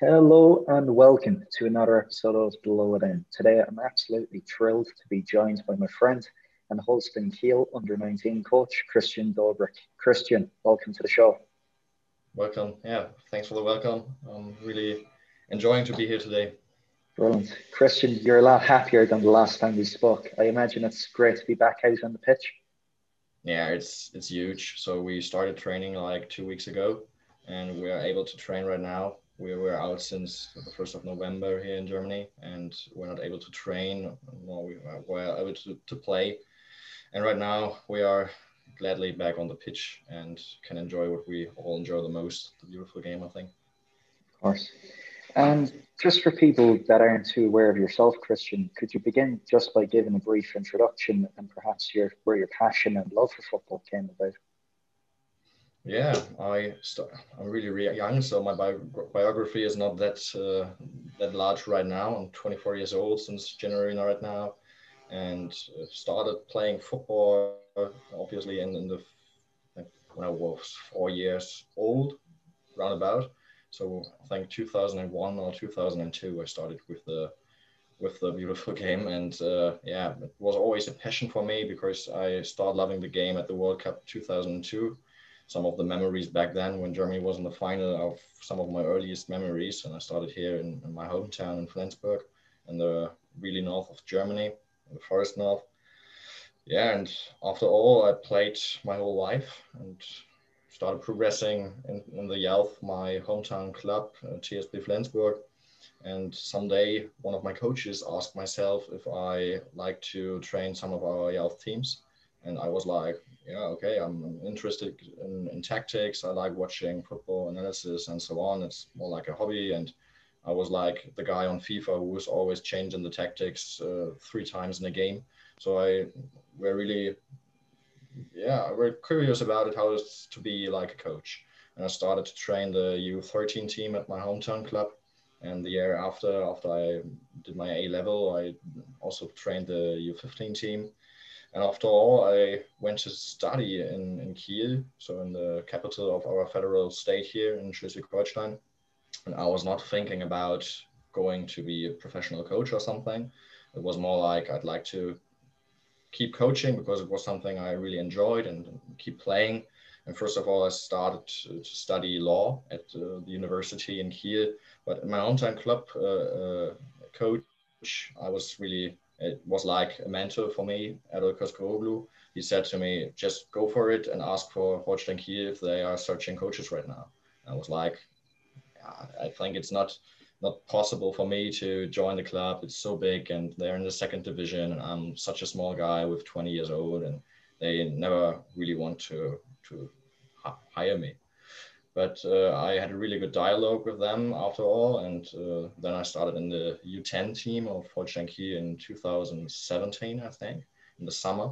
Hello and welcome to another episode of The Lowdown. Today I'm absolutely thrilled to be joined by my friend and Holstein Kiel under 19 coach, Christian Dobrick. Christian, welcome to the show. Welcome. Yeah, thanks for the welcome. I'm really enjoying to be here today. Brilliant. Christian, you're a lot happier than the last time we spoke. I imagine it's great to be back out on the pitch. Yeah, it's it's huge. So we started training like two weeks ago and we are able to train right now we were out since the first of November here in Germany, and we're not able to train. Well, we were able to, to play, and right now we are gladly back on the pitch and can enjoy what we all enjoy the most, the beautiful game, I think. Of course. And just for people that aren't too aware of yourself, Christian, could you begin just by giving a brief introduction and perhaps your where your passion and love for football came about? Yeah, I st- I'm really, really young, so my bi- biography is not that uh, that large right now. I'm 24 years old since January right now, and uh, started playing football obviously in, in the when I was four years old, roundabout. So I think 2001 or 2002 I started with the with the beautiful game, and uh, yeah, it was always a passion for me because I started loving the game at the World Cup 2002 some of the memories back then when Germany was in the final of some of my earliest memories. And I started here in, in my hometown in Flensburg, in the really north of Germany, the forest north. Yeah, and after all, I played my whole life and started progressing in, in the Youth, my hometown club, uh, TSB Flensburg. And someday, one of my coaches asked myself if I like to train some of our youth teams. And I was like, yeah, okay, I'm interested in, in tactics. I like watching football analysis and so on. It's more like a hobby. And I was like the guy on FIFA who was always changing the tactics uh, three times in a game. So I were really, yeah, we're curious about it, how it's to be like a coach. And I started to train the U13 team at my hometown club. And the year after, after I did my A level, I also trained the U15 team and after all, I went to study in, in Kiel, so in the capital of our federal state here in Schleswig-Holstein. And I was not thinking about going to be a professional coach or something. It was more like I'd like to keep coaching because it was something I really enjoyed and keep playing. And first of all, I started to, study law at uh, the university in Kiel. But in my hometown club uh, uh, coach, I was really it was like a mentor for me, at Adol Koskoglu. He said to me, just go for it and ask for Holstein Kiel if they are searching coaches right now. I was like, I think it's not not possible for me to join the club. It's so big and they're in the second division and I'm such a small guy with 20 years old and they never really want to to hire me. But uh, I had a really good dialogue with them after all. And uh, then I started in the U10 team of Holstein Kiel in 2017, I think, in the summer.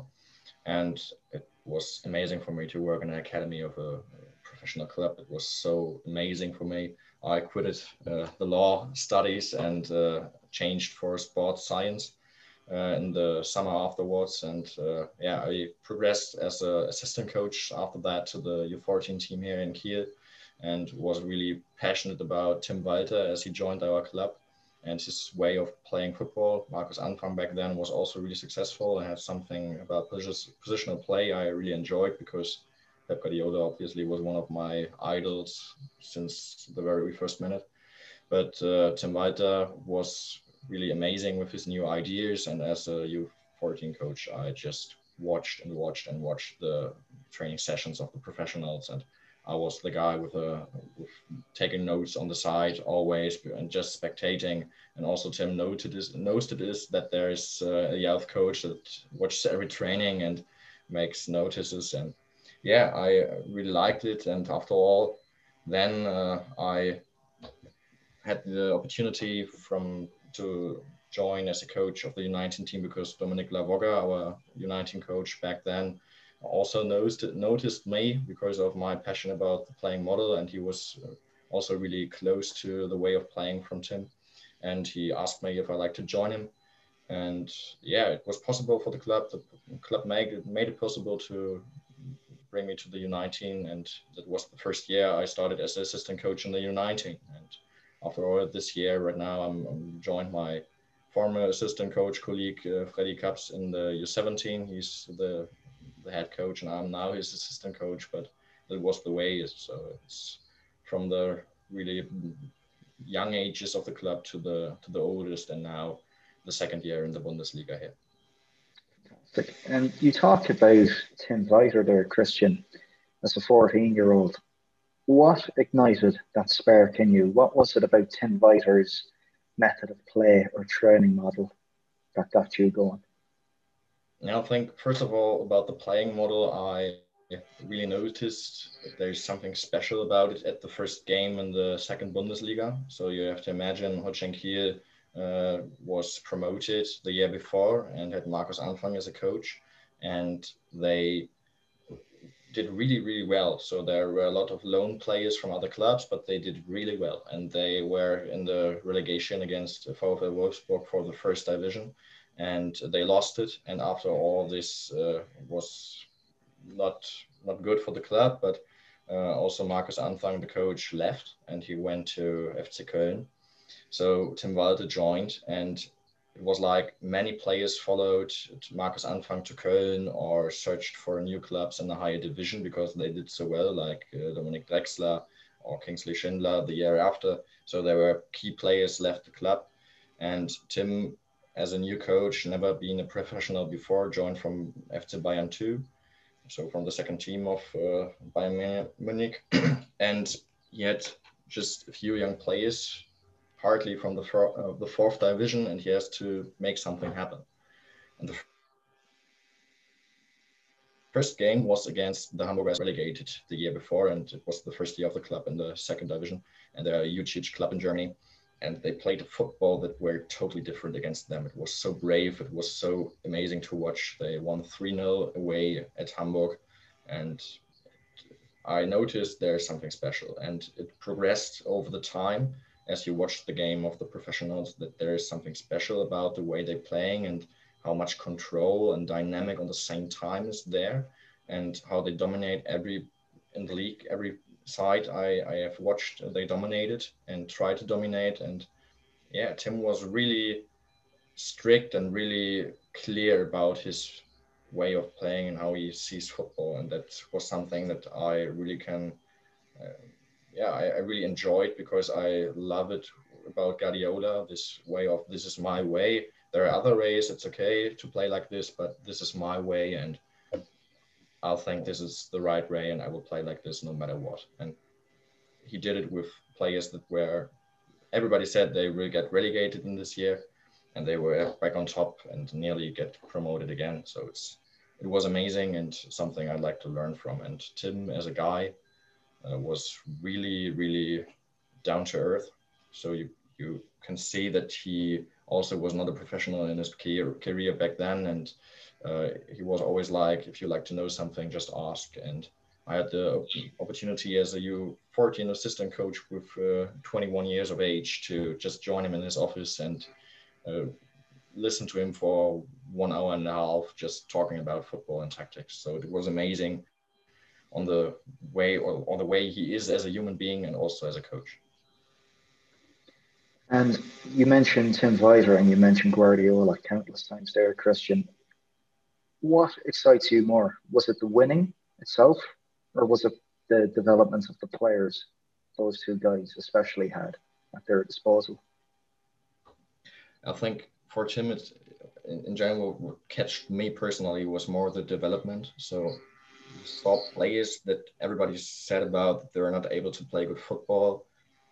And it was amazing for me to work in an academy of a professional club. It was so amazing for me. I quitted uh, the law studies and uh, changed for sports science. Uh, in the summer afterwards. And uh, yeah, I progressed as an assistant coach after that to the U14 team here in Kiel and was really passionate about Tim Walter as he joined our club and his way of playing football. Markus Anfang back then was also really successful and had something about positional play I really enjoyed because Pep Guardiola obviously was one of my idols since the very first minute. But uh, Tim Walter was really amazing with his new ideas. And as a U14 coach, I just watched and watched and watched the training sessions of the professionals and I was the guy with a with taking notes on the side always and just spectating. And also Tim noted this knows to this that there is uh, a youth coach that watches every training and makes notices. And yeah, I really liked it. And after all, then uh, I had the opportunity from to join as a coach of the U19 team because Dominic Glawogger, our U19 coach back then, also noticed, noticed me because of my passion about the playing model and he was uh, also really close to the way of playing from Tim. And he asked me if I like to join him. And yeah it was possible for the club the club made it, made it possible to bring me to the U19 and that was the first year I started as assistant coach in the U19 and after all this year, right now, I'm, I'm joined my former assistant coach colleague uh, Freddy Kaps in the U17. He's the the head coach, and I'm now his assistant coach. But it was the way. So it's from the really young ages of the club to the to the oldest, and now the second year in the Bundesliga here. Fantastic. And you talked about Tim Walter there, Christian, as a 14 year old. What ignited that spark in you? What was it about Tim Walter's method of play or training model that got you going? I think, first of all, about the playing model, I really noticed there's something special about it at the first game in the second Bundesliga. So you have to imagine Holstein Kiel uh, was promoted the year before and had Markus Anfang as a coach, and they did really really well. So there were a lot of loan players from other clubs, but they did really well, and they were in the relegation against VfL Wolfsburg for the first division, and they lost it. And after all, this uh, was not not good for the club, but uh, also Markus Anfang, the coach, left and he went to FC Köln. So Tim Walter joined, and it was like many players followed Markus Anfang to Köln or searched for new clubs in the higher division because they did so well, like uh, Dominick Drexler or Kingsley Schindler the year after. So there were key players left the club, and Tim, as a new coach, never been a professional before, joined from FC Bayern 2 so from the second team of uh, Bayern Munich, and yet just a few young players, hardly from the uh, the fourth division, and he has to make something happen. And the first game was against the Hamburgers relegated the year before, and it was the first year of the club in the second division, and they're a huge, huge club in Germany and they played a football that were totally different against them. It was so brave. It was so amazing to watch. They won 3 0 away at Hamburg. And I noticed there's something special. And it progressed over the time as you watched the game of the professionals that there is something special about the way they're playing and how much control and dynamic on the same time is there and how they dominate every in the league every side I, I have watched, they dominated and tried to dominate. And yeah, Tim was really strict and really clear about his way of playing and how he sees football. And that was something that I really can, uh, yeah, I, I really enjoyed because I love it about Guardiola, this way of this is my way. There are other ways, it's okay to play like this, but this is my way. And I'll think this is the right way and I will play like this no matter what. And he did it with players that were, everybody said they will get relegated in this year and they were back on top and nearly get promoted again. So it's, it was amazing and something I'd like to learn from. And Tim, as a guy, uh, was really, really down to earth. So you, you can see that he also was not a professional in his career, career back then. And uh, he was always like, if you like to know something, just ask. And I had the opportunity as a U14 assistant coach with uh, 21 years of age to just join him in his office and uh, listen to him for one hour and a half, just talking about football and tactics. So it was amazing on the way or on the way he is as a human being and also as a coach. And you mentioned Tim Walter and you mentioned Guardiola countless times there, Christian what excites you more? Was it the winning itself, or was it the development of the players those two guys especially had at their disposal? I think for Tim, it's, in, in general, what catched me personally was more the development. So saw players that everybody said about that they were not able to play good football,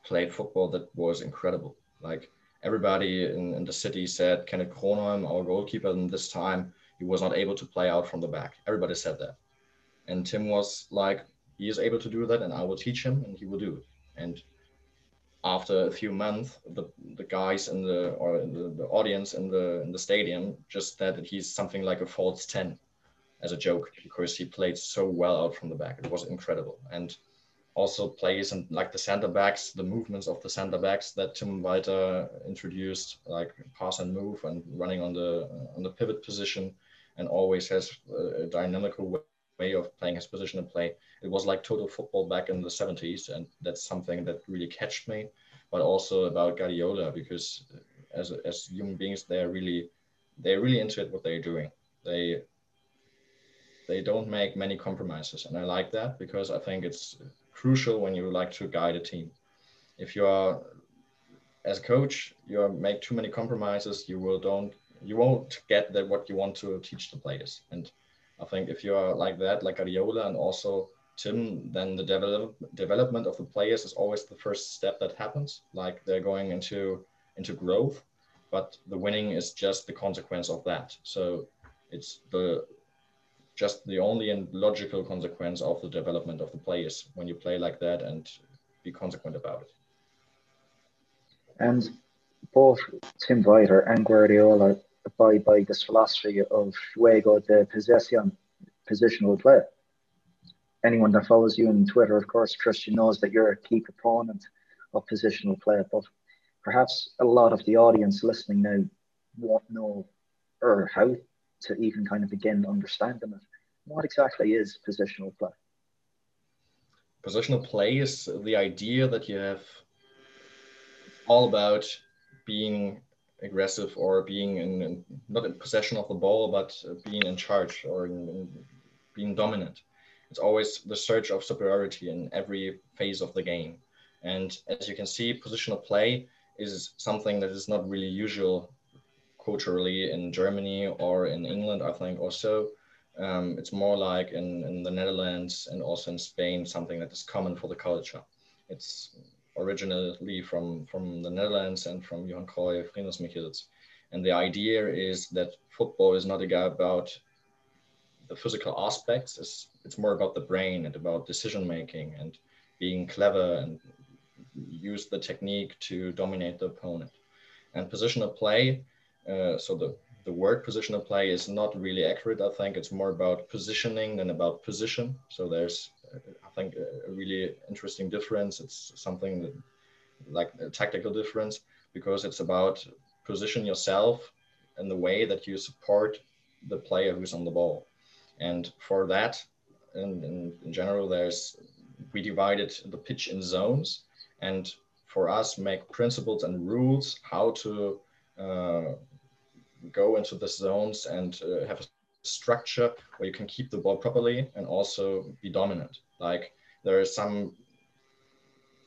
played football that was incredible. Like everybody in, in the city said, Kenneth Kronholm, our goalkeeper in this time, he was not able to play out from the back. Everybody said that. And Tim was like, he is able to do that and I will teach him and he will do it. And after a few months, the, the guys in the or the, the audience in the in the stadium just said that he's something like a false 10 as a joke because he played so well out from the back. It was incredible. And also plays and like the center backs, the movements of the center backs that Tim Walter introduced, like pass and move and running on the on the pivot position, and always has a dynamical way of playing his position and play. It was like total football back in the 70s, and that's something that really catched me. but also about Guardiola because uh, as as human beings, they're really they're really into it what they're doing. They they don't make many compromises, and I like that because I think it's crucial when you like to guide a team. If you are as a coach, you make too many compromises, you will don't you won't get that what you want to teach the players. And I think if you are like that, like Guardiola and also Tim, then the develop, development of the players is always the first step that happens. Like they're going into into growth, but the winning is just the consequence of that. So it's the just the only and logical consequence of the development of the players when you play like that and be consequent about it. And both Tim Walter and Guardiola abide by this philosophy of juego de posición, positional play. Anyone that follows you on Twitter, of course, Christian knows that you're a key proponent of positional play, but perhaps a lot of the audience listening now won't know or how to even kind of begin understanding it. What exactly is positional play? Positional play is the idea that you have all about being aggressive or being in, in, not in possession of the ball, but being in charge or in, in being dominant. It's always the search of superiority in every phase of the game. And as you can see, positional play is something that is not really usual culturally in Germany or in England, I think also. Um, it's more like in, in the Netherlands and also in Spain, something that is common for the culture. It's originally from, from the Netherlands and from Johan Cruyff, Rinus Michels. And the idea is that football is not about the physical aspects, it's, it's more about the brain and about decision making and being clever and use the technique to dominate the opponent. And positional play, uh, so the, the word positional play is not really accurate. I think it's more about positioning than about position. So there's I think a really interesting difference. It's something that, like a tactical difference because it's about position yourself in the way that you support the player who's on the ball. And for that, in, in, in general, there's we divided the pitch in zones and for us make principles and rules how to uh, go into the zones and uh, have a structure where you can keep the ball properly and also be dominant. Like there are some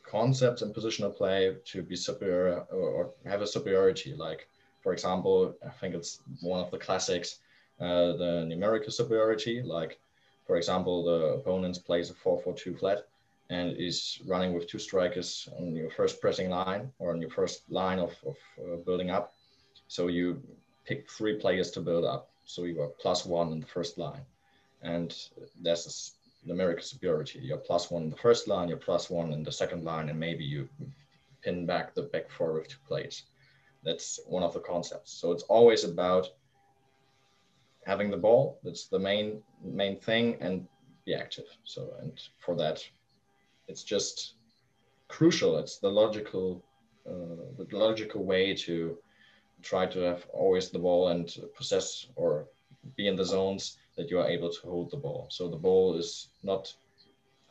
concepts in positional play to be superior or have a superiority. Like for example, I think it's one of the classics, uh, the numerical superiority. Like for example, the opponent plays a 4-4-2 flat and is running with two strikers on your first pressing line or on your first line of, of uh, building up. So you pick three players to build up. So you are plus one in the first line. And that's numerical superiority. You're plus one in the first line, you're plus one in the second line, and maybe you pin back the back four with two players. That's one of the concepts. So it's always about having the ball. That's the main main thing, and be active. So and for that, it's just crucial. It's the logical, uh, the logical way to try to have always the ball and possess or be in the zones that you are able to hold the ball. So the ball is not,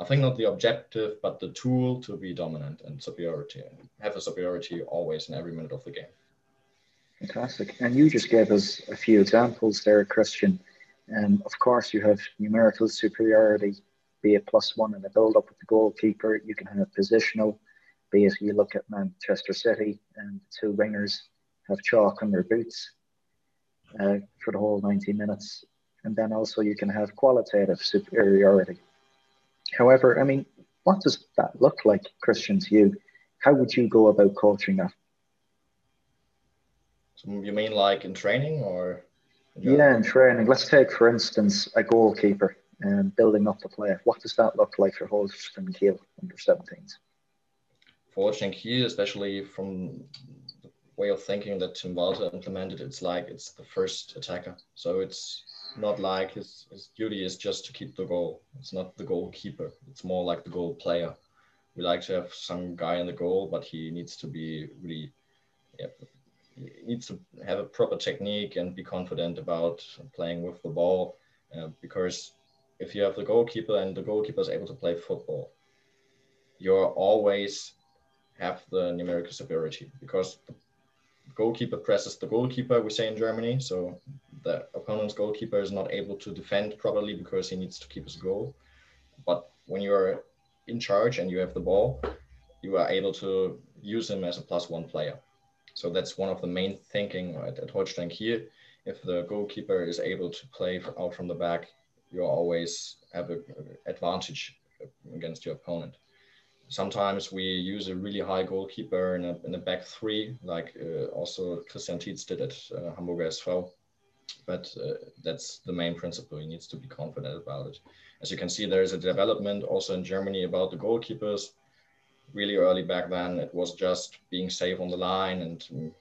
I think, not the objective, but the tool to be dominant and superiority have a superiority always in every minute of the game. Fantastic. And you just gave us a few examples there, Christian. Um, of course, you have numerical superiority, be it plus one in the build up with the goalkeeper. You can have positional, be it you look at Manchester City and two wingers have chalk on their boots uh, for the whole 90 minutes. And then also you can have qualitative superiority. However, I mean, what does that look like, Christian, to you? How would you go about coaching that? You mean like in training or? Yeah, in training. Let's take, for instance, a goalkeeper and building up the play. What does that look like for Holstein Kiel under 17s? For Holstein Kiel, especially from the way of thinking that Tim Walter implemented. It's like it's the first attacker. So it's not like his, his duty is just to keep the goal. It's not the goalkeeper. It's more like the goal player. We like to have some guy in the goal, but he needs to be really, yeah, he needs to have a proper technique and be confident about playing with the ball. Uh, because if you have the goalkeeper and the goalkeeper is able to play football, you're always have the numerical superiority because the goalkeeper presses the goalkeeper, we say in Germany. So the opponent's goalkeeper is not able to defend properly because he needs to keep his goal. But when you are in charge and you have the ball, you are able to use him as a plus one player. So that's one of the main thinking at, at Holstein Kiel. If the goalkeeper is able to play out from the back, you always have an advantage against your opponent. Sometimes we use a really high goalkeeper in a, in a back three, like uh, also Christian Titz did at uh, Hamburger SV. But uh, that's the main principle. He needs to be confident about it. As you can see, there is a development also in Germany about the goalkeepers. Really early back then, it was just being safe on the line and um,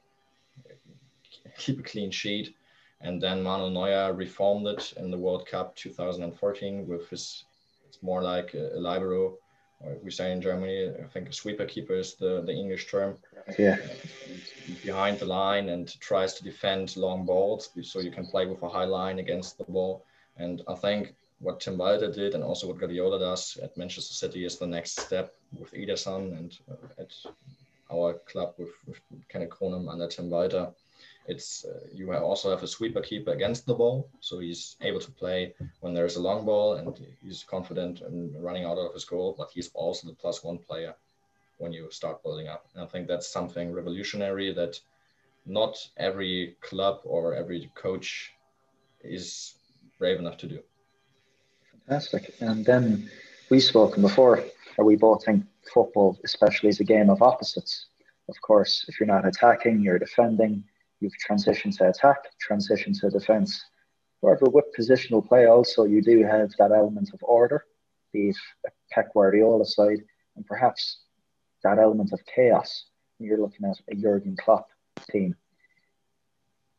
keep a clean sheet. And then Manuel Neuer reformed it in the World Cup 2014 with his, it's more like a, a libero, we say in Germany, I think a sweeper keeper is the, the English term. Yeah. Behind the line and tries to defend long balls so you can play with a high line against the ball. And I think what Tim Walter did and also what Guardiola does at Manchester City is the next step with Ederson and uh, at our club with, with Kenneth Kronholm under Tim Walter it's uh, you also have a sweeper keeper against the ball, so he's able to play when there's a long ball and he's confident in running out of his goal. But he's also the plus one player when you start building up. And I think that's something revolutionary that not every club or every coach is brave enough to do. Fantastic. And then we've spoken before, or we both think football, especially, is a game of opposites. Of course, if you're not attacking, you're defending You've transitioned to attack, transition to defence. However, with positional play, also you do have that element of order, be it Pep Guardiola side, and perhaps that element of chaos. When you're looking at a Jurgen Klopp team.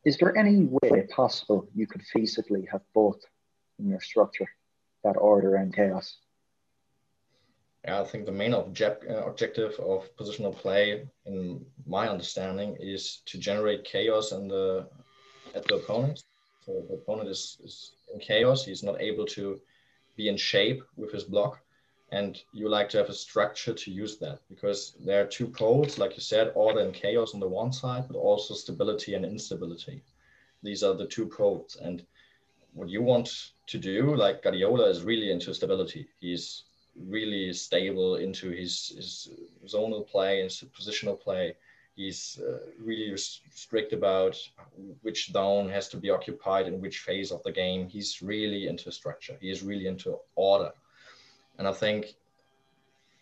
Is there any way possible you could feasibly have both in your structure, that order and chaos? I think the main uh, objective of positional play, in my understanding, is to generate chaos in the at the opponent. So the opponent is, is in chaos; he's not able to be in shape with his block, and you like to have a structure to use that because there are two poles, like you said, order and chaos on the one side, but also stability and instability. These are the two poles, and what you want to do, like Guardiola, is really into stability. He's really stable into his, his zonal play and positional play. He's uh, really strict about which zone has to be occupied in which phase of the game. He's really into structure. He is really into order. And I think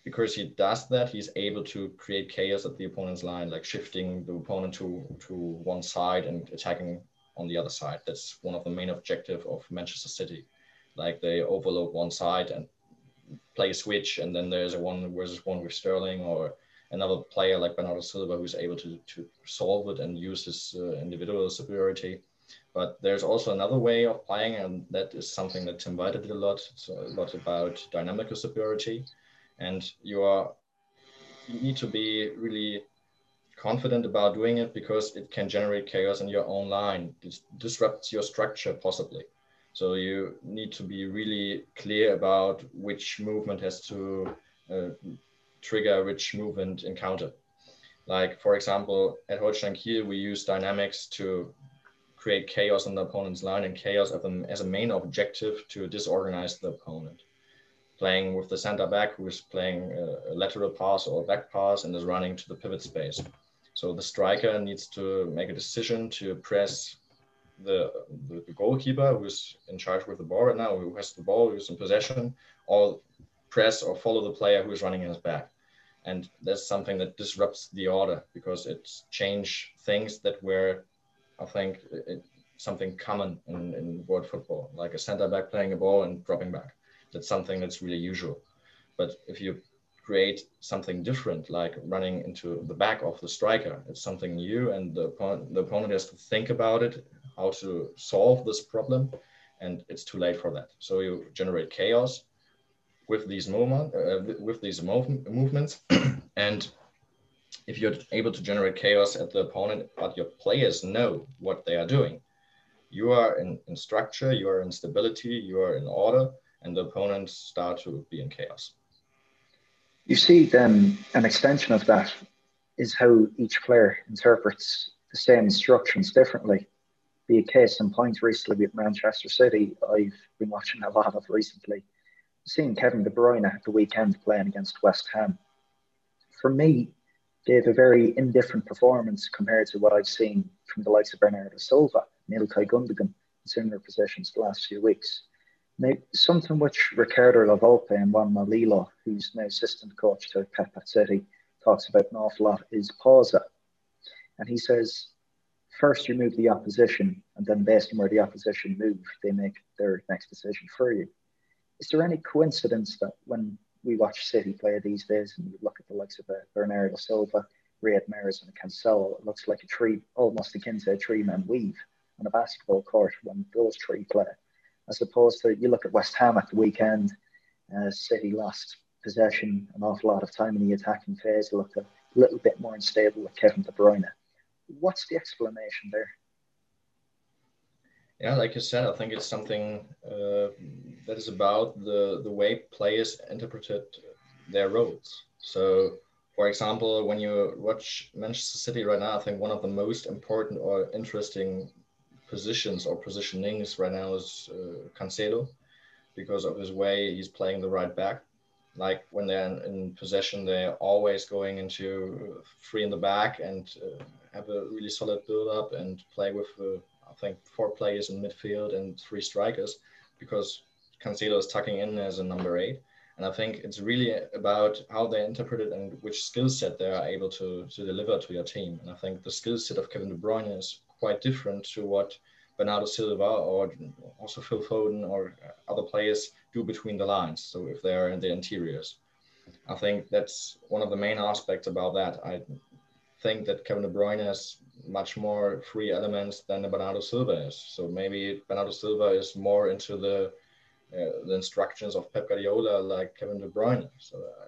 because he does that, he's able to create chaos at the opponent's line, like shifting the opponent to, to one side and attacking on the other side. That's one of the main objective of Manchester City. Like they overload one side and play switch, and then there's a one versus one with Sterling or another player like Bernardo Silva who's able to, to solve it and use his uh, individual superiority. But there's also another way of playing, and that is something that Tim Walter did a lot. So a lot about dynamical superiority, and you are you need to be really confident about doing it because it can generate chaos in your own line. It disrupts your structure possibly. So you need to be really clear about which movement has to uh, trigger which movement encounter. Like for example, at Holstein Kiel, we use dynamics to create chaos on the opponent's line and chaos as a main objective to disorganize the opponent. Playing with the center back who is playing a, lateral pass or a back pass and is running to the pivot space. So the striker needs to make a decision to press the, the, the goalkeeper who's in charge with the ball right now, who has the ball, who's in possession, or press or follow the player who is running in his back. And that's something that disrupts the order because it's changed things that were, I think, it, something common in, in world football, like a center back playing a ball and dropping back. That's something that's really usual. But if you create something different, like running into the back of the striker, it's something new, and the opponent, the opponent has to think about it how to solve this problem and it's too late for that. So you generate chaos with these movement uh, with these mov movements. And if you're able to generate chaos at the opponent but your players know what they are doing you are in, in structure you are in stability you are in order and the opponents start to be in chaos. You see then an extension of that is how each player interprets the same instructions differently. Be a case in point recently with Manchester City, I've been watching a lot of recently. Seeing Kevin De Bruyne at the weekend playing against West Ham. For me, gave a very indifferent performance compared to what I've seen from the likes of Bernardo Silva, Ilkay Gundogan, in similar positions the last few weeks. Now, something which Ricardo La Volpe and Juanma Lillo, who's now assistant coach to Pep at City, talks about an awful lot is pausa. And he says, first you move the opposition, and then based on where the opposition move, they make their next decision for you. Is there any coincidence that when we watch City play these days and you look at the likes of uh, Bernardo Silva, Riyad Mahrez, and Cancelo, it looks like a tree, almost akin to a three-man weave on a basketball court when those three play, as opposed to you look at West Ham at the weekend, uh, City lost possession an awful lot of time in the attacking phase, looked a little bit more unstable with Kevin De Bruyne. What's the explanation there? Yeah, like you said, I think it's something uh, that is about the the way players interpreted their roles. So, for example, when you watch Manchester City right now, I think one of the most important or interesting positions or positionings right now is uh, Cancelo because of his way he's playing the right back. Like when they're in possession, they're always going into three in the back and uh, have a really solid build up and play with uh, I think four players in midfield and three strikers because Cancelo is tucking in as a number eight. And I think it's really about how they interpret it and which skill set they are able to, to deliver to your team. And I think the skill set of Kevin De Bruyne is quite different to what Bernardo Silva or also Phil Foden or other players do between the lines. So if they're in the interiors, I think that's one of the main aspects about that. I think that Kevin De Bruyne has much more free elements than Bernardo Silva is. So maybe Bernardo Silva is more into the uh, the instructions of Pep Guardiola like Kevin De Bruyne. So uh,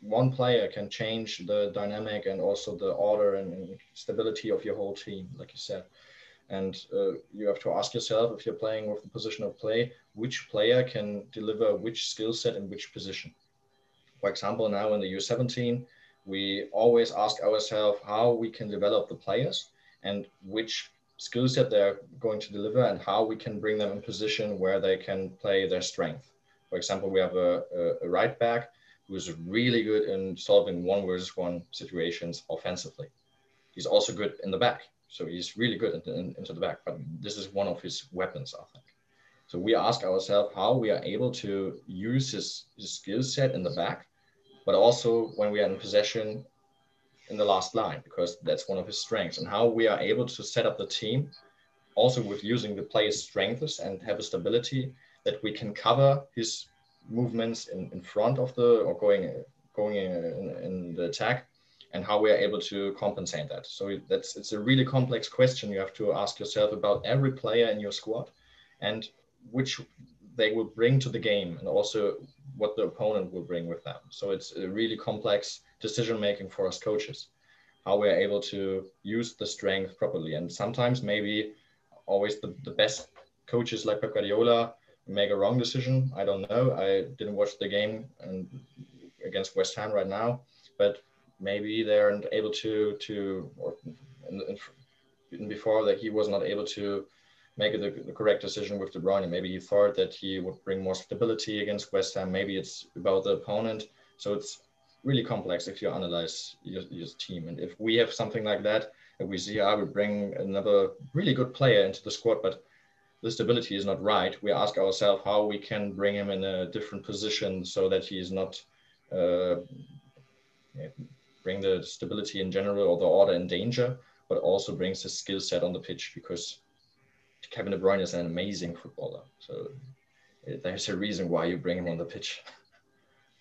one player can change the dynamic and also the order and, and stability of your whole team, like you said. And uh, you have to ask yourself if you're playing with the position of play, which player can deliver which skill set in which position. For example, now in the U17, we always ask ourselves how we can develop the players and which skill set they're going to deliver and how we can bring them in position where they can play their strength. For example, we have a, a, a right back who's really good in solving one versus one situations offensively. He's also good in the back. So he's really good in, in, into the back, but this is one of his weapons, I think. So we ask ourselves how we are able to use his, his skill set in the back but also when we are in possession in the last line, because that's one of his strengths, and how we are able to set up the team also with using the player's strengths and have a stability that we can cover his movements in, in front of the or going going in, in the attack and how we are able to compensate that. So that's it's a really complex question you have to ask yourself about every player in your squad and which they will bring to the game and also what the opponent will bring with them. So it's a really complex decision making for us coaches, how we're able to use the strength properly. And sometimes maybe always the, the best coaches like Pep Guardiola make a wrong decision. I don't know. I didn't watch the game and against West Ham right now, but maybe they aren't able to to or in, in, before that he was not able to make the, the, correct decision with De Bruyne. Maybe he thought that he would bring more stability against West Ham. Maybe it's about the opponent. So it's really complex if you analyze your, your team. And if we have something like that, if we see, I would bring another really good player into the squad, but the stability is not right, we ask ourselves how we can bring him in a different position so that he is not uh, bring the stability in general or the order in danger, but also brings his skill set on the pitch because Kevin De Bruyne is an amazing footballer. So there's a reason why you bring him on the pitch.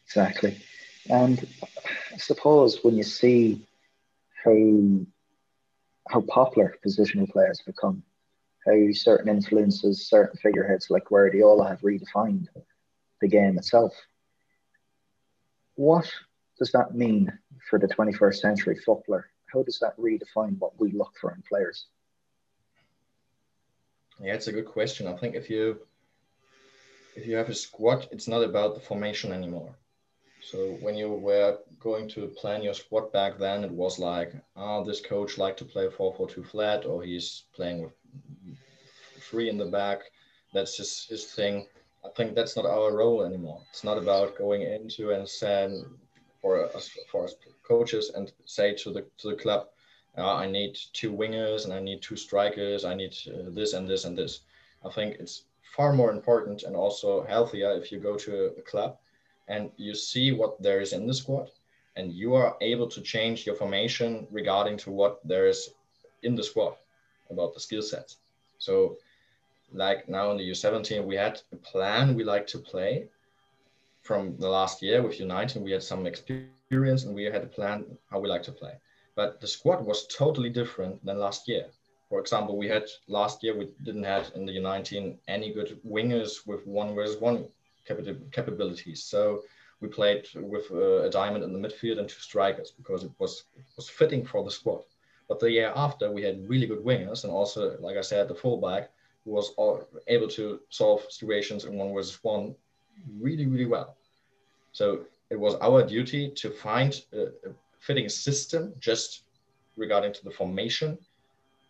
Exactly. And I suppose when you see how how popular positional players become, how certain influences, certain figureheads like Guardiola have redefined the game itself. What does that mean for the 21st century footballer? How does that redefine what we look for in players? Yeah, it's a good question. I think if you if you have a squad, it's not about the formation anymore. So when you were going to plan your squad back then, it was like, oh, this coach like to play 4-4-2 flat, or he's playing with three in the back. That's just his thing. I think that's not our role anymore. It's not about going into and saying for us, for us coaches and say to the to the club, uh, I need two wingers and I need two strikers. I need uh, this and this and this. I think it's far more important and also healthier if you go to a club and you see what there is in the squad and you are able to change your formation regarding to what there is in the squad about the skill sets. So like now in the U17, we had a plan we like to play from the last year with U19. We had some experience and we had a plan how we like to play. But the squad was totally different than last year. For example, we had last year, we didn't have in the U19 any good wingers with one versus one capabilities. So we played with uh, a diamond in the midfield and two strikers because it was was fitting for the squad. But the year after, we had really good wingers and also, like I said, the fullback was able to solve situations in one versus one really, really well. So it was our duty to find a, a fitting system just regarding to the formation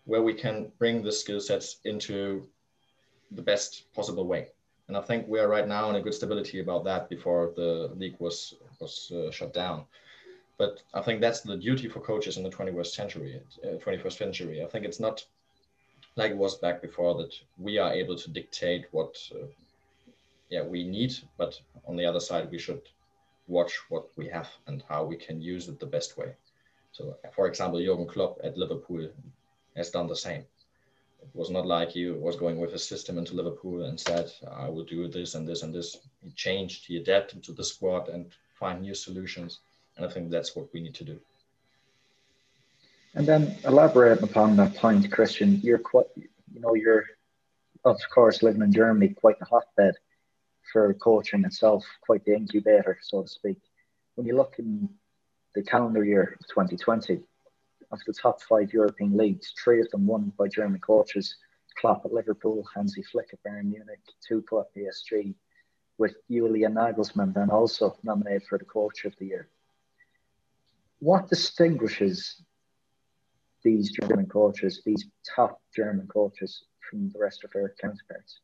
where we can bring the skill sets into the best possible way. And I think we are right now in a good stability about that before the league was was uh, shut down. But I think that's the duty for coaches in the 21st century. Uh, 21st century. I think it's not like it was back before that we are able to dictate what uh, yeah we need but on the other side we should watch what we have and how we can use it the best way. So for example Jurgen Klopp at Liverpool has done the same. It was not like he was going with a system into Liverpool and said I will do this and this and this. He changed he adapted to the squad and find new solutions and I think that's what we need to do. And then elaborate upon that point, Christian. You're quite, you know, you're of course living in Germany, quite a hotbed for coaching itself, quite the incubator, so to speak. When you look in the calendar year of 2020, of the top five European leagues, three of them won by German coaches. Klopp at Liverpool, Hansi Flick at Bayern Munich, Tuchel at PSG, with Julian Nagelsmann then also nominated for the Coach of the Year. What distinguishes these German coaches, these top German coaches from the rest of their counterparts?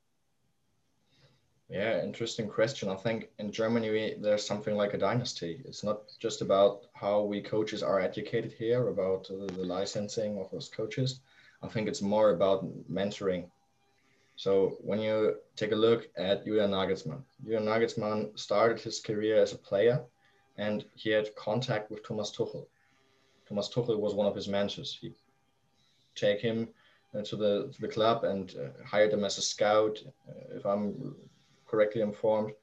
Yeah, interesting question. I think in Germany we, there's something like a dynasty. It's not just about how we coaches are educated here, about the licensing of those coaches. I think it's more about mentoring. So when you take a look at Julian Nagelsmann, Julian Nagelsmann started his career as a player, and he had contact with Thomas Tuchel. Thomas Tuchel was one of his mentors. He take him uh, to the to the club and uh, hired him as a scout, uh, if I'm correctly informed.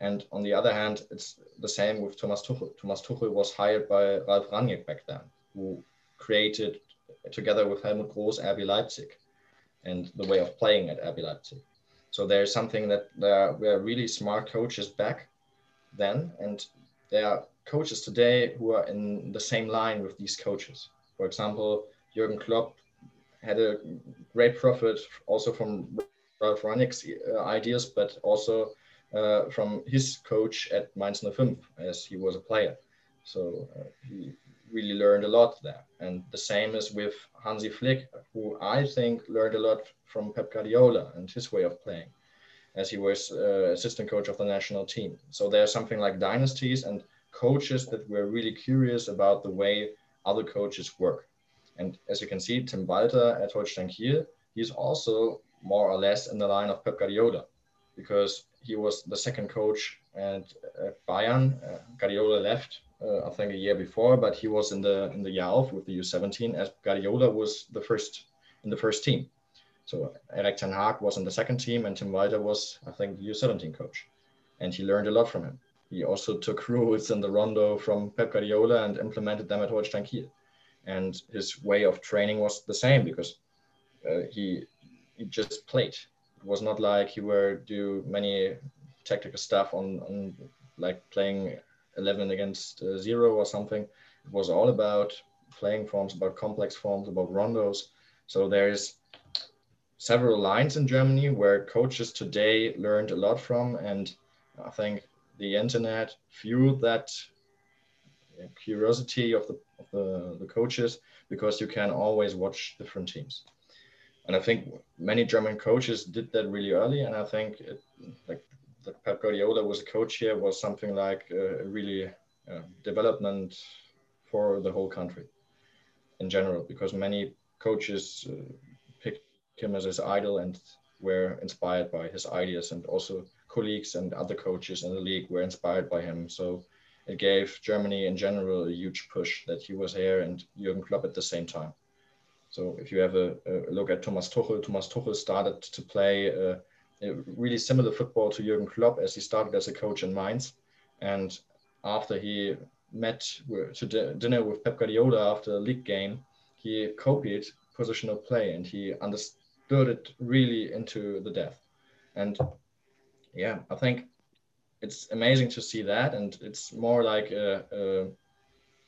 And on the other hand, it's the same with Thomas Tuchel. Thomas Tuchel was hired by Ralf Rangnick back then, who created together with Helmut Groß RB Leipzig and the way of playing at RB Leipzig. So there's something that uh, there were really smart coaches back then, and there are coaches today who are in the same line with these coaches. For example, Jurgen Klopp had a great profit also from Ralf Rangnick's uh, ideas, but also uh, from his coach at Mainz 05 as he was a player. So uh, he really learned a lot there. And the same is with Hansi Flick, who I think learned a lot from Pep Guardiola and his way of playing as he was uh, assistant coach of the national team. So there's something like dynasties and coaches that were really curious about the way other coaches work. And as you can see, Tim Walter at Holstein Kiel, he's also more or less in the line of Pep Guardiola because he was the second coach at, at Bayern. Uh, Guardiola left, uh, I think, a year before, but he was in the in the Jahr with the U17 as Guardiola was the first in the first team. So Erik Ten Hag was in the second team, and Tim Walter was, I think, the U17 coach, and he learned a lot from him. He also took rules in the rondo from Pep Guardiola and implemented them at Holstein Kiel. And his way of training was the same because uh, he, he just played. It was not like he were do many tactical stuff on, on like playing 11 against uh, zero or something. It was all about playing forms, about complex forms, about rondos. So there's several lines in Germany where coaches today learned a lot from, and I think the internet fueled that curiosity of the, of the, the coaches because you can always watch different teams. And I think many German coaches did that really early. And I think it, like, like Pep Guardiola was a coach here was something like a really uh, development for the whole country in general, because many coaches uh, picked him as his idol and were inspired by his ideas and also colleagues and other coaches in the league were inspired by him. So it gave Germany in general a huge push that he was here and Jurgen Klopp at the same time. So if you have a, a look at Thomas Tuchel, Thomas Tuchel started to play a, a, really similar football to Jurgen Klopp as he started as a coach in Mainz. And after he met to dinner with Pep Guardiola after a league game, he copied positional play and he understood it really into the depth. And yeah, I think it's amazing to see that, and it's more like a, a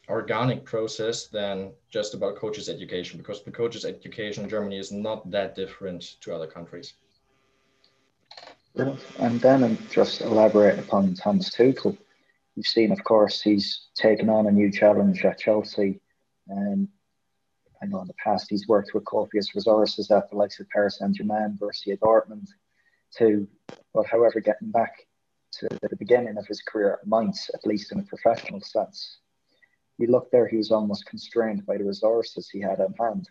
organic process than just about coaches education because the coaches education in Germany is not that different to other countries. And then I'm just elaborate upon Hans Tuchel. You've seen, of course, he's taken on a new challenge at Chelsea. And I know in the past he's worked with copious resources at the likes of Paris Saint Germain, Borussia Dortmund, too. But however, getting back to the beginning of his career at Mainz, at least in a professional sense, you look there, he was almost constrained by the resources he had at hand.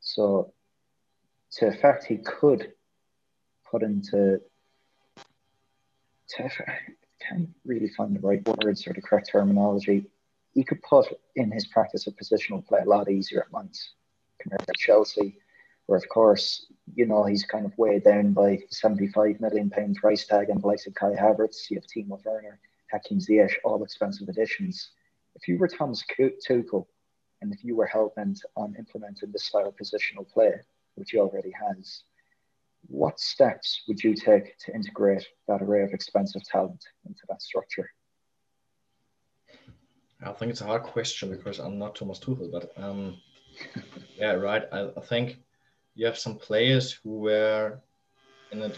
So, to effect, he could put into, to, I can't really find the right words or the correct terminology. He could put in his practice of positional play a lot easier at Mainz compared to Chelsea where of course, you know, he's kind of weighed down by 75 million pound price tag and the likes of Kai Havertz, you have Timo Werner, Hakim Ziyech, all expensive additions. If you were Thomas Tuchel and if you were hell bent on implementing this style of positional play, which he already has, what steps would you take to integrate that array of expensive talent into that structure? I think it's a hard question because I'm not Thomas Tuchel, but um, yeah, right. I, I think you have some players who were in, a,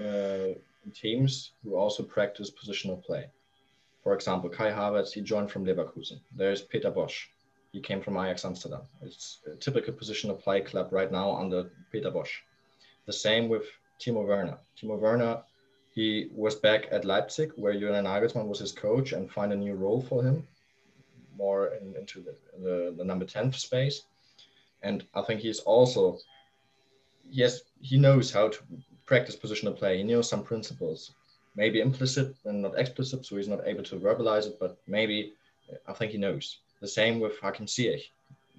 uh, in teams who also practice positional play. For example, Kai Havertz, he joined from Leverkusen. There's Peter Bosz. He came from Ajax Amsterdam. It's a typical position positional play club right now under Peter Bosz. The same with Timo Werner. Timo Werner, he was back at Leipzig where Julian Nagelsmann was his coach and find a new role for him, more in, into the, the, the number 10 space. And I think he's also yes, he knows how to practice positional play. He knows some principles, maybe implicit and not explicit, so he's not able to verbalize it, but maybe I think he knows. The same with Hakim Ziyech,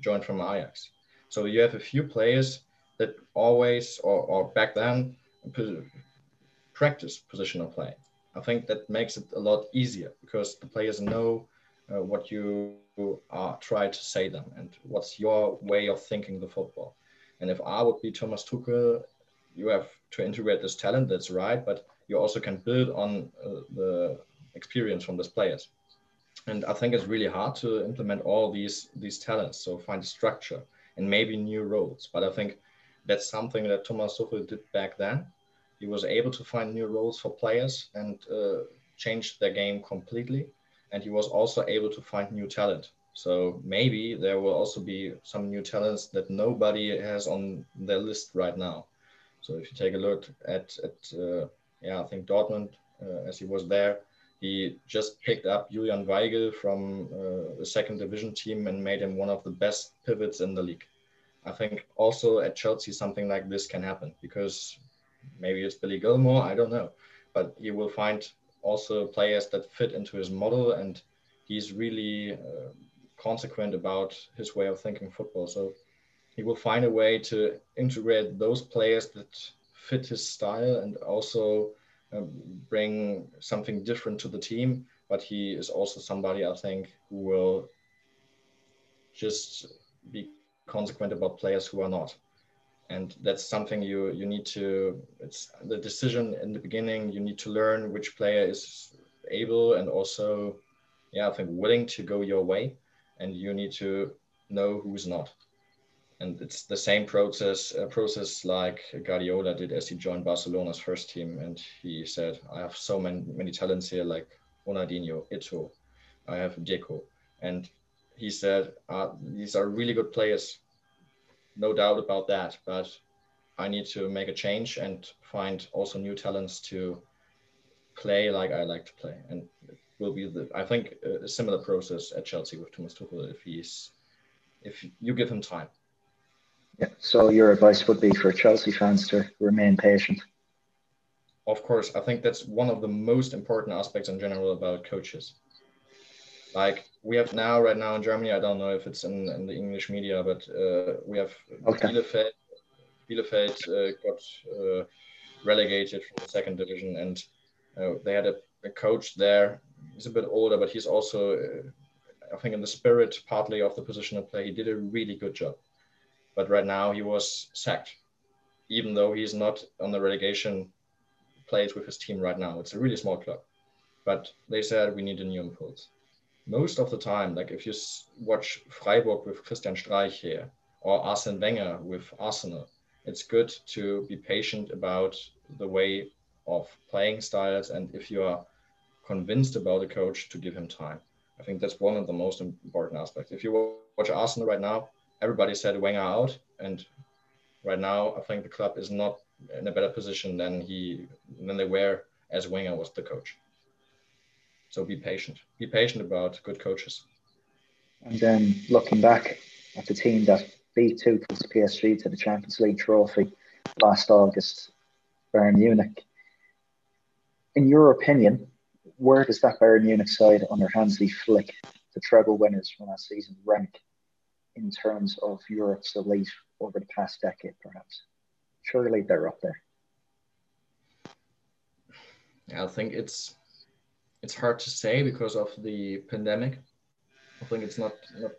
joined from Ajax. So you have a few players that always, or, or back then, practice positional play. I think that makes it a lot easier because the players know uh, what you are trying to say them and what's your way of thinking the football. And if I would be Thomas Tuchel, you have to integrate this talent, that's right, but you also can build on uh, the experience from these players. And I think it's really hard to implement all these these talents. So find a structure and maybe new roles. But I think that's something that Thomas Tuchel did back then. He was able to find new roles for players and uh, change their game completely. And he was also able to find new talent. So maybe there will also be some new talents that nobody has on their list right now. So if you take a look at, at uh, yeah, I think Dortmund, uh, as he was there, he just picked up Julian Weigl from uh, the second division team and made him one of the best pivots in the league. I think also at Chelsea something like this can happen because maybe it's Billy Gilmour, I don't know, but he will find also players that fit into his model and he's really uh, consequent about his way of thinking football. So he will find a way to integrate those players that fit his style and also um, bring something different to the team. But he is also somebody I think who will just be consequent about players who are not. And that's something you you need to. It's the decision in the beginning. You need to learn which player is able and also, yeah, I think willing to go your way and you need to know who's not. And it's the same process, a process like Guardiola did as he joined Barcelona's first team. And he said, I have so many, many talents here, like Ronaldinho, Eto'o, I have Deco. And he said, uh, these are really good players, no doubt about that. But I need to make a change and find also new talents to play like I like to play. And it will be the, I think, a similar process at Chelsea with Thomas Tuchel if he's, if you give him time. Yeah. So your advice would be for Chelsea fans to remain patient. Of course, I think that's one of the most important aspects in general about coaches. Like we have now, right now in Germany, I don't know if it's in, in the English media, but uh, we have okay. Bielefeld. Bielefeld uh, got uh, relegated from the second division, and uh, they had a, a, coach there. He's a bit older, but he's also, uh, I think, in the spirit partly of the position of play, he did a really good job but right now he was sacked, even though he's not on the relegation place with his team right now. It's a really small club, but they said we need a new impulse. Most of the time, like if you watch Freiburg with Christian Streich here or Arsene Wenger with Arsenal, it's good to be patient about the way of playing styles and if you are convinced about a coach to give him time. I think that's one of the most important aspects. If you watch Arsenal right now, everybody said Wenger out, and right now I think the club is not in a better position than he than they were as Wenger was the coach. So be patient. Be patient about good coaches. And then looking back at the team that beat Tuchel's PSG to the Champions League trophy last August, Bayern Munich. In your opinion, where does that Bayern Munich side under Hansi Flick, the treble winners from last season, rank in terms of Europe's elite over the past decade, perhaps? Surely they're up there. I think it's it's hard to say because of the pandemic. I think it's not not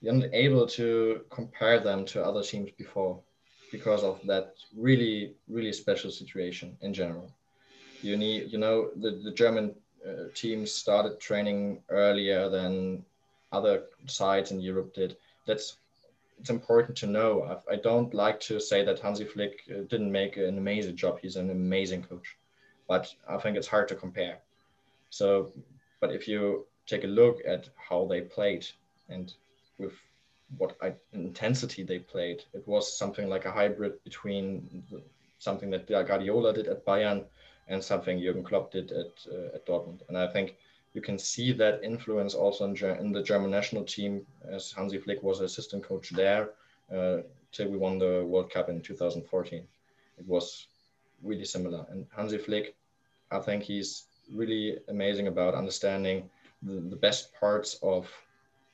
you're not able to compare them to other teams before because of that really really special situation in general. You need you know the the German uh, teams started training earlier than other sides in Europe did. That's it's important to know. I, I don't like to say that Hansi Flick uh, didn't make an amazing job. He's an amazing coach, but I think it's hard to compare. So, but if you take a look at how they played and with what intensity they played, it was something like a hybrid between something that Guardiola did at Bayern and something Jurgen Klopp did at uh, at Dortmund. And I think you can see that influence also in, in, the German national team, as Hansi Flick was assistant coach there uh, till we won the World Cup in 2014. It was really similar. And Hansi Flick, I think he's really amazing about understanding the, the best parts of,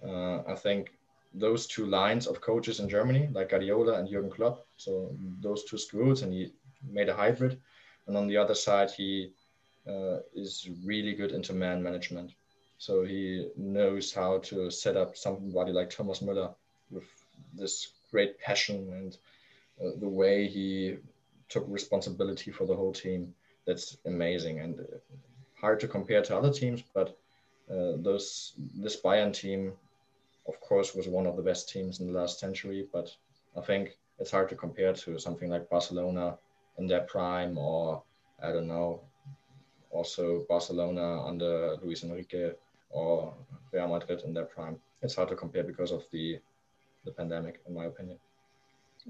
uh, I think, those two lines of coaches in Germany, like Guardiola and Jurgen Klopp. So those two schools, and he made a hybrid. And on the other side, he uh, is really good into man management. So he knows how to set up somebody like Thomas Müller with this great passion and uh, the way he took responsibility for the whole team. That's amazing and uh, hard to compare to other teams, but uh, those this Bayern team, of course, was one of the best teams in the last century. But I think it's hard to compare to something like Barcelona in their prime, or I don't know, also Barcelona under Luis Enrique or Real Madrid in their prime. It's hard to compare because of the the pandemic, in my opinion.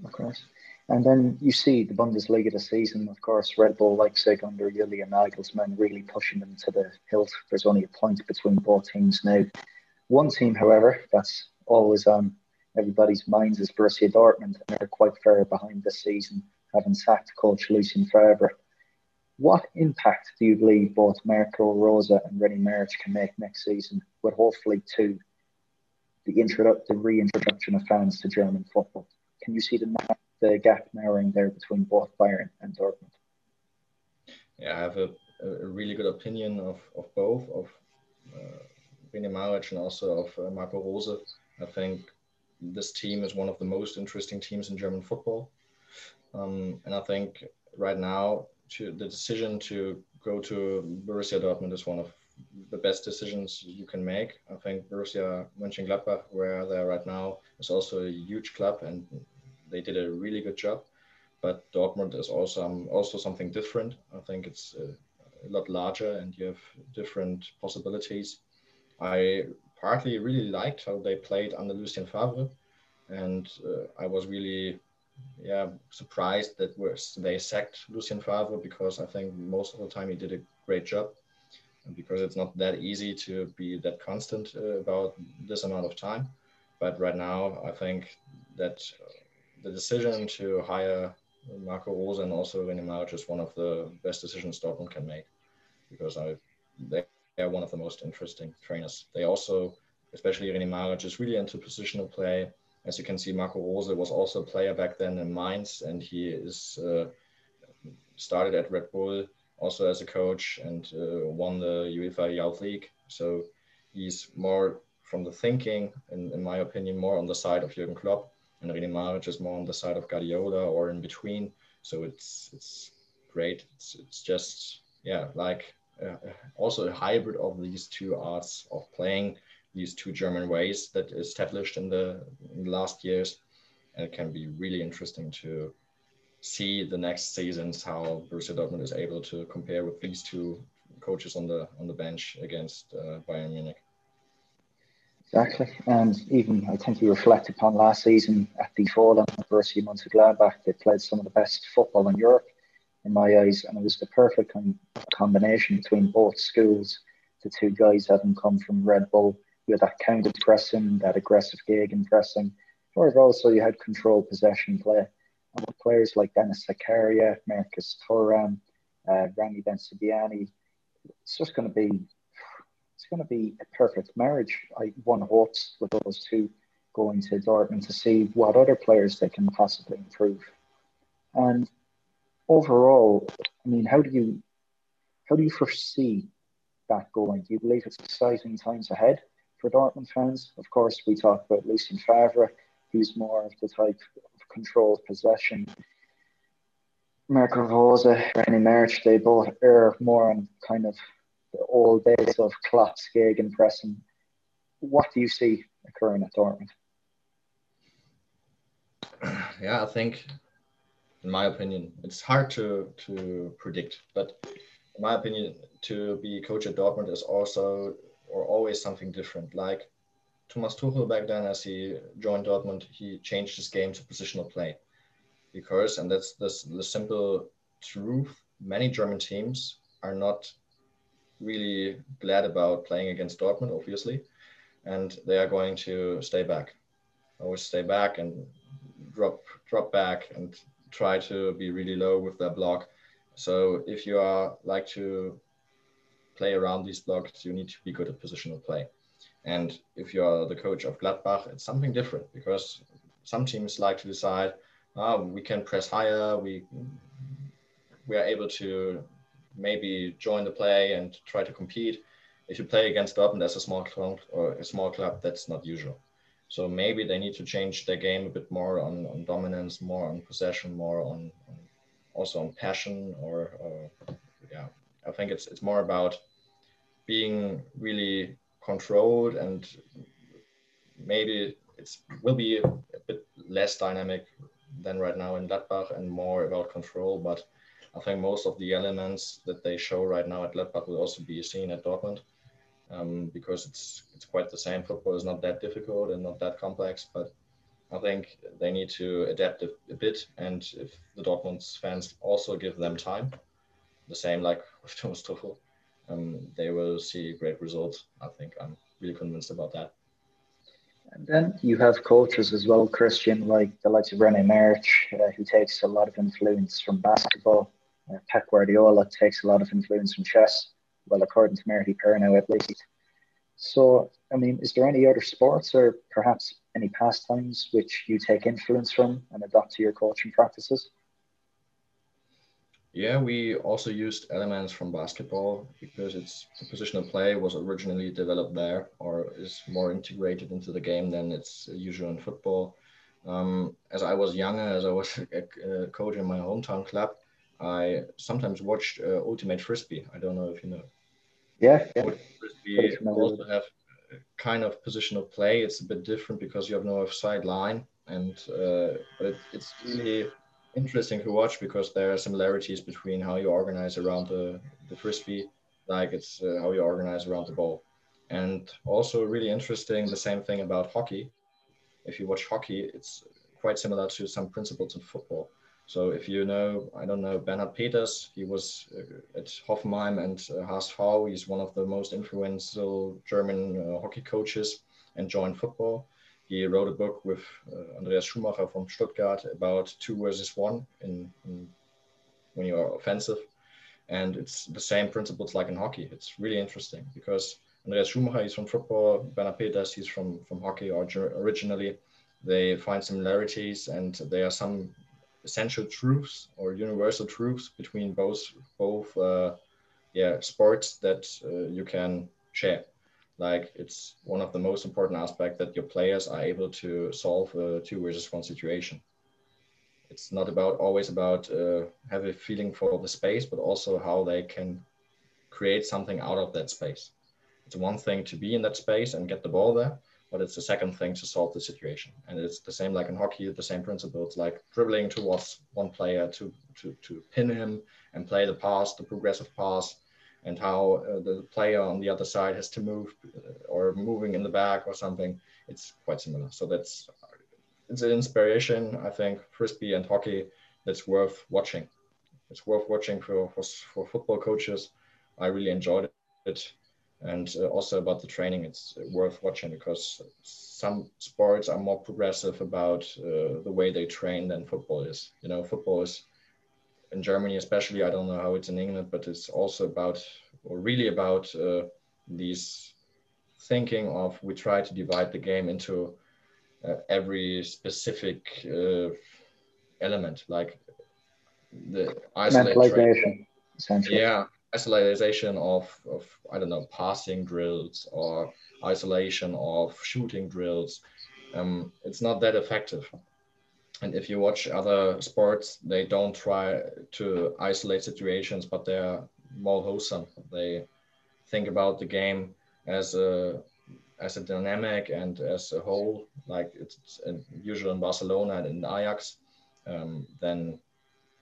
Of course. And then you see the Bundesliga this season, of course, Red Bull Leipzig under Julian Nagelsmann really pushing them to the hilt. There's only a point between both teams now. One team, however, that's always on everybody's minds is Borussia Dortmund, and they're quite far behind this season, having sacked coach Lucien Favre. What impact do you believe both Marco Rose and René Maric can make next season, with hopefully to the, introdu- the reintroduction of fans to German football? Can you see the, the gap narrowing there between both Bayern and Dortmund? Yeah, I have a, a really good opinion of, of both, of uh, René Maric and also of uh, Marco Rose. I think this team is one of the most interesting teams in German football. Um, and I think right now to the decision to go to Borussia Dortmund is one of the best decisions you can make. I think Borussia Mönchengladbach, where they're right now, is also a huge club and they did a really good job. But Dortmund is also um, also something different. I think it's a, a lot larger and you have different possibilities. I partly really liked how they played under Lucien Favre, and uh, I was really yeah surprised that they sacked Lucien Favre because I think most of the time he did a great job and because it's not that easy to be that constant uh, about this amount of time. But right now, I think that the decision to hire Marco Rose and also René is one of the best decisions Dortmund can make because I they are one of the most interesting trainers. They also, especially René Maric, is really into positional play. As you can see, Marco Rose was also a player back then in Mainz, and he is uh, started at Red Bull also as a coach and uh, won the UEFA Youth League. So he's more from the thinking, in, in my opinion, more on the side of Jurgen Klopp, and René Maric is more on the side of Guardiola or in between. So it's it's great. It's it's just yeah, like uh, also a hybrid of these two arts of playing these two German ways that established in the, in the last years, and it can be really interesting to see the next seasons how Borussia Dortmund is able to compare with these two coaches on the on the bench against uh, Bayern Munich. Exactly, and even I think you reflect upon last season at the Forum Borussia Mönchengladbach. They played some of the best football in Europe, in my eyes, and it was the perfect combination between both schools. The two guys having come from Red Bull, you had that counter pressing, that aggressive gegen pressing, or also you had control possession play and with players like Denis Zakaria, Marcus Thuram, uh, Ramy Bensebaini, it's just going to be it's going to be a perfect marriage. I one hopes with those two going to Dortmund to see what other players they can possibly improve. And overall, I mean, how do you how do you foresee that going? Do you believe it's exciting times ahead for Dortmund fans? Of course, we talk about Lucien Favre. He's more of the type of controlled possession. Marco Rose, René Maric, they both err more on kind of the old days of Klopp's and pressing. What do you see occurring at Dortmund? Yeah, I think, in my opinion, it's hard to to predict. But in my opinion, to be coach at Dortmund is also or always something different. Like Thomas Tuchel back then, as he joined Dortmund, he changed his game to positional play because, and that's the, the simple truth, many German teams are not really glad about playing against Dortmund, obviously, and they are going to stay back, always stay back and drop drop back and try to be really low with their block. So if you are like to play around these blocks, you need to be good at positional play. And if you're the coach of Gladbach, it's something different because some teams like to decide, oh, we can press higher, we we are able to maybe join the play and try to compete. If you play against Dortmund as a small club or a small club, that's not usual. So maybe they need to change their game a bit more on, on dominance, more on possession, more on, on also on passion or, or I think it's it's more about being really controlled and maybe it will be a bit less dynamic than right now in Gladbach and more about control. But I think most of the elements that they show right now at Gladbach will also be seen at Dortmund um, because it's it's quite the same. Football is not that difficult and not that complex, but I think they need to adapt a, a bit. And if the Dortmund fans also give them time, the same like with Thomas Tuchel, um, they will see great results. I think I'm really convinced about that. And then you have coaches as well, Christian, like the likes of René Maric, uh, who takes a lot of influence from basketball. Uh, Pep Guardiola takes a lot of influence from chess, well, according to Martí Perarnau at least. So, I mean, is there any other sports or perhaps any pastimes which you take influence from and adopt to your coaching practices? Yeah, we also used elements from basketball because its the positional play was originally developed there or is more integrated into the game than it's usual in football. Um, as I was younger, as I was a, coach in my hometown club, I sometimes watched uh, Ultimate Frisbee. I don't know if you know. Yeah, yeah. Frisbee also have kind of positional play. It's a bit different because you have no offside line, and uh, but it, it's really interesting to watch because there are similarities between how you organize around the, the frisbee, like it's uh, how you organize around the ball. And also really interesting, the same thing about hockey. If you watch hockey, it's quite similar to some principles in football. So if you know, I don't know, Bernhard Peters, he was uh, at Hoffenheim and uh. He's one of the most influential German uh, hockey coaches and joined football. He wrote a book with uh, Andreas Schumacher from Stuttgart about two versus one in, in when you are offensive. And it's the same principles like in hockey. It's really interesting because Andreas Schumacher is from football, Bernhard Peters, he's from, from hockey originally. They find similarities and there are some essential truths or universal truths between both both uh, yeah sports that uh, you can share like it's one of the most important aspects that your players are able to solve a two versus one situation it's not about always about uh, have a feeling for the space but also how they can create something out of that space it's one thing to be in that space and get the ball there but it's the second thing to solve the situation. And it's the same like in hockey, the same principle. It's like dribbling towards one player to, to, to pin him and play the pass, the progressive pass, and how uh, the player on the other side has to move uh, or moving in the back or something. It's quite similar. So that's it's an inspiration, I think, frisbee and hockey that's worth watching. It's worth watching for, for, for football coaches. I really enjoyed it and uh, also about the training it's worth watching because some sports are more progressive about uh, the way they train than football is you know football is in germany especially i don't know how it's in england but it's also about or really about uh, these thinking of we try to divide the game into uh, every specific uh, element like the isolation yeah isolation of, of I don't know passing drills or isolation of shooting drills. Um, it's not that effective. And if you watch other sports, they don't try to isolate situations, but they're more wholesome. They think about the game as a as a dynamic and as a whole, like it's usual in Barcelona and in Ajax. Um, then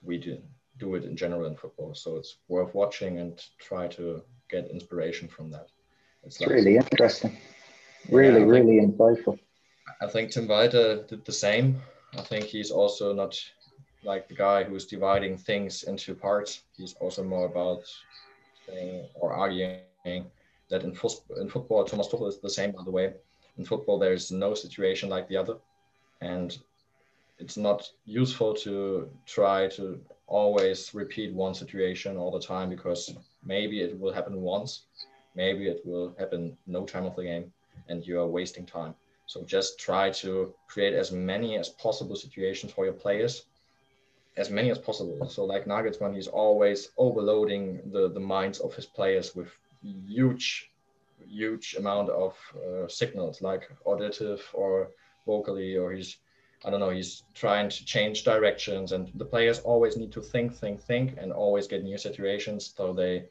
we do do it in general in football. So it's worth watching and try to get inspiration from that. It's, like, really interesting. Really, yeah, really insightful. I think Tim Walter did the same. I think he's also not like the guy who's dividing things into parts. He's also more about saying or arguing that in, in football, Thomas Tuchel is the same, by the way. In football, there's no situation like the other. And it's not useful to try to always repeat one situation all the time because maybe it will happen once, maybe it will happen no time of the game, and you are wasting time. So just try to create as many as possible situations for your players, as many as possible. So like Nagelsmann, he's always overloading the, the minds of his players with huge, huge amount of uh, signals like auditive or vocally, or he's I don't know, he's trying to change directions, and the players always need to think, think, think, and always get new situations. So they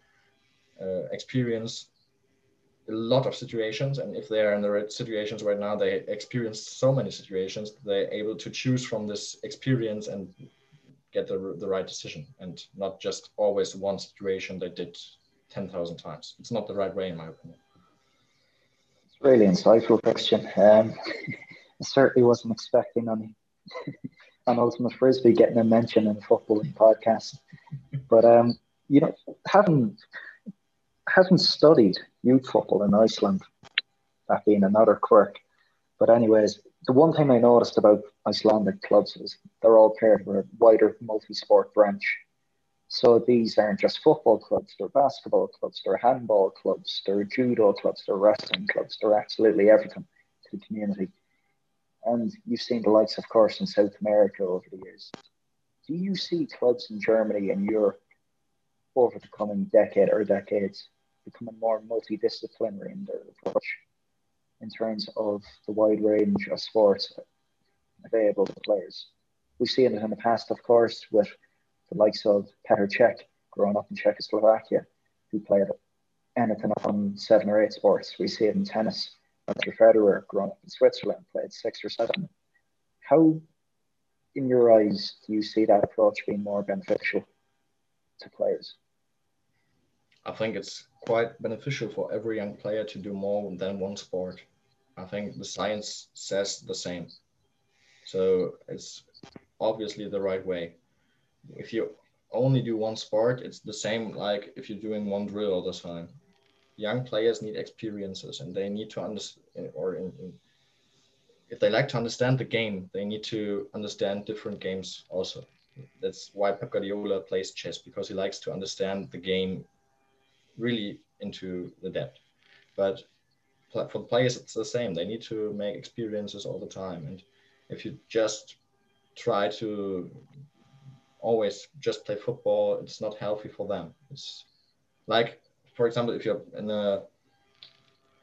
uh, experience a lot of situations, and if they are in the right situations right now, they experience so many situations. They're able to choose from this experience and get the, the right decision, and not just always one situation they did ten thousand times. It's not the right way, in my opinion. It's really insightful question. Um, I certainly wasn't expecting any on Ultimate Frisbee getting a mention in a footballing podcast. But um, you know, having having studied youth football in Iceland, that being another quirk. But anyways, the one thing I noticed about Icelandic clubs is they're all part of a wider multi-sport branch. So these aren't just football clubs, they're basketball clubs, they're handball clubs, they're judo clubs, they're wrestling clubs, they're absolutely everything to the community. And you've seen the likes, of course, in South America over the years. Do you see clubs in Germany and Europe over the coming decade or decades becoming more multidisciplinary in their approach in terms of the wide range of sports available to players? We've seen it in the past, of course, with the likes of Petr Cech growing up in Czechoslovakia, who played anything on seven or eight sports. We see it in tennis Roger Federer, growing up in Switzerland, played six or seven. How in your eyes, do you see that approach being more beneficial to players? I think it's quite beneficial for every young player to do more than one sport. I think the science says the same. So it's obviously the right way. If you only do one sport, it's the same like if you're doing one drill all the time. Young players need experiences and they need to understand, eh, or in, in, if they like to understand the game, they need to understand different games also. That's why Pep Guardiola plays chess because he likes to understand the game really into the depth. But for the players, it's the same. They need to make experiences all the time. And if you just try to always just play football, it's not healthy for them. It's like, for example, if you're in a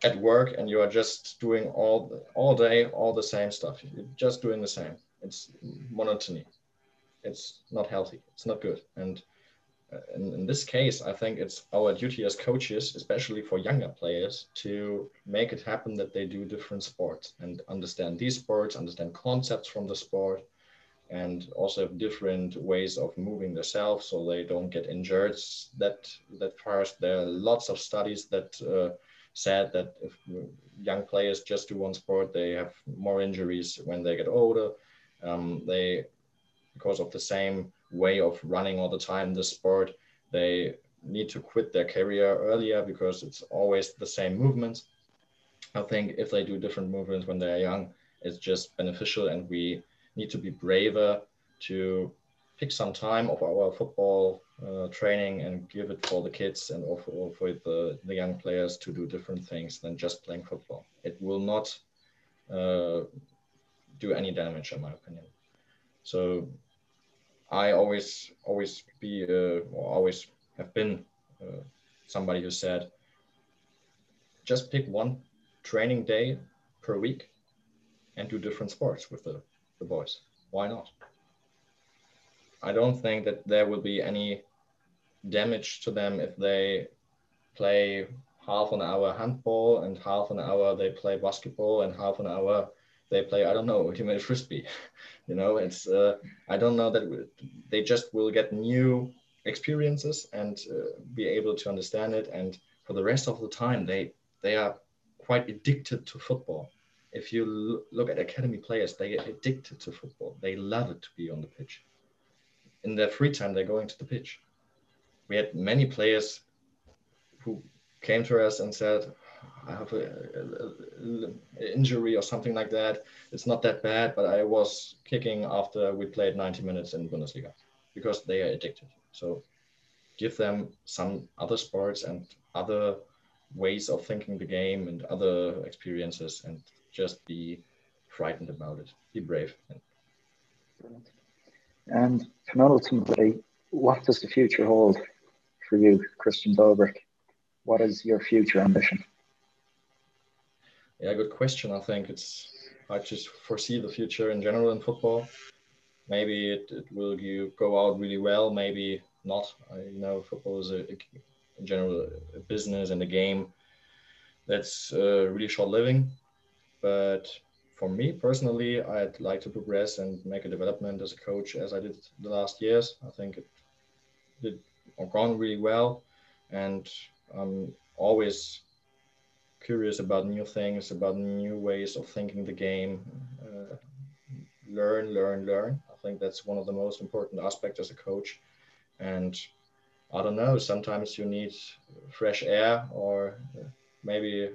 at work and you are just doing all all day all the same stuff, you're just doing the same. It's monotony. It's not healthy. It's not good. And in, in this case, I think it's our duty as coaches, especially for younger players, to make it happen that they do different sports and understand these sports, understand concepts from the sport, and also have different ways of moving themselves so they don't get injured that that fast. There are lots of studies that uh, said that if young players just do one sport, they have more injuries when they get older. Um, they, because of the same way of running all the time the sport, they need to quit their career earlier because it's always the same movements. I think if they do different movements when they're young, it's just beneficial and we need to be braver to pick some time of our football uh, training and give it for the kids and for, for the, the young players to do different things than just playing football. It will not uh, do any damage, in my opinion. So I always, always be, uh, or always have been uh, somebody who said, just pick one training day per week and do different sports with the the boys. Why not? I don't think that there will be any damage to them if they play half an hour handball and half an hour they play basketball and half an hour they play I don't know ultimate frisbee. you know, it's uh, I don't know that they just will get new experiences and uh, be able to understand it and for the rest of the time they they are quite addicted to football if you look at academy players, they get addicted to football. They love it to be on the pitch. In their free time, they're going to the pitch. We had many players who came to us and said, I have an injury or something like that. It's not that bad, but I was kicking after we played 90 minutes in Bundesliga because they are addicted. So give them some other sports and other ways of thinking the game and other experiences and just be frightened about it. Be brave. And penultimately, what does the future hold for you, Christian Dobrick? What is your future ambition? Yeah, good question. I think it's I just foresee the future in general in football. Maybe it, it will you go out really well, maybe not. I you know football is a, a in general a business and a game that's uh, really short living. But for me personally, I'd like to progress and make a development as a coach as I did the last years. I think it did gone really well, and I'm always curious about new things, about new ways of thinking the game. Uh, learn, learn, learn. I think that's one of the most important aspects as a coach. And I don't know, sometimes you need fresh air or maybe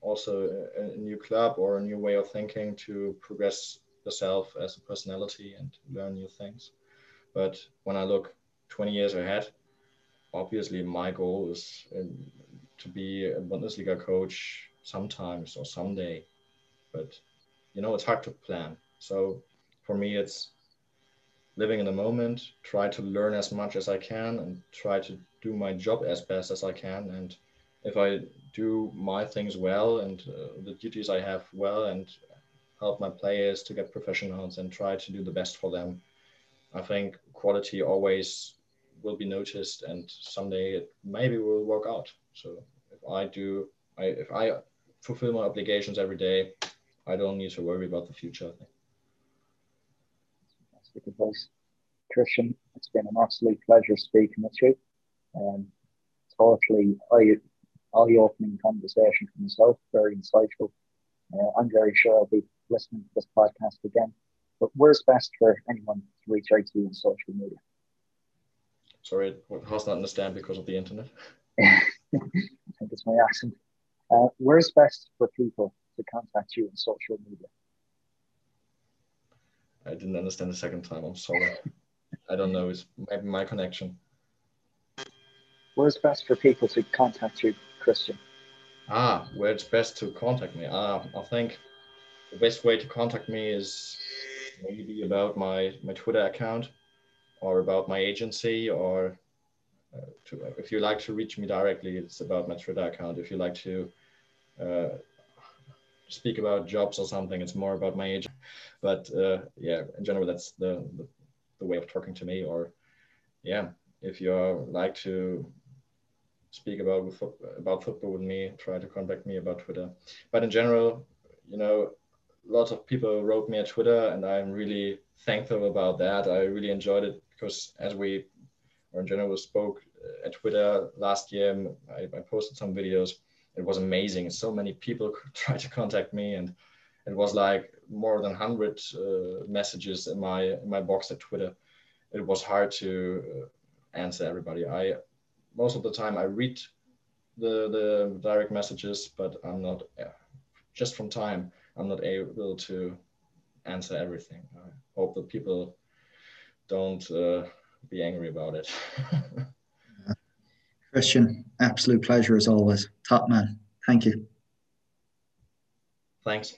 also a, a, new club or a new way of thinking to progress yourself as a personality and learn new things. But when I look 20 years ahead, obviously my goal is um, to be a Bundesliga coach sometimes or someday. But you know, it's hard to plan. So for me, it's living in the moment, try to learn as much as I can and try to do my job as best as I can. And if I do my things well and uh, the duties I have well and help my players to get professionals and try to do the best for them. I think quality always will be noticed and someday it maybe will work out. So I do, I, if I fulfill my obligations every day, I don't need to worry about the future. I think. fantastic advice. Christian, it's been an absolute pleasure speaking with you. Um, totally eye, eye-opening conversation for myself, very insightful. Uh, I'm very sure I'll be listening to this podcast again. But where's best for anyone to reach out to you on social media? Sorry, I how's not understand because of the internet? I think it's my accent. Uh, where's best for people to contact you on social media? I didn't understand the second time. I'm sorry. I don't know. It's maybe my connection. Where's best for people to contact you, Christian? Ah, where it's best to contact me. Ah, I think the best way to contact me is maybe about my my Twitter account or about my agency or to, if you like to reach me directly, it's about my Twitter account. If you like to uh, speak about jobs or something, it's more about my age. But uh, yeah, in general, that's the, the, the way of talking to me. Or yeah, if you like to speak about about football with me, try to contact me about Twitter. But in general, you know, lots of people wrote me at Twitter, and I'm really thankful about that. I really enjoyed it because as we, or in general, spoke at Twitter last year, I, I posted some videos. It was amazing. So many people tried to contact me, and it was like more than hundred uh, messages in my in my box at Twitter. It was hard to uh, answer everybody. I most of the time I read the the direct messages, but I'm not just from time I'm not able to answer everything. I hope that people don't uh, be angry about it. Christian, absolute pleasure as always. Top man. Thank you. Thanks.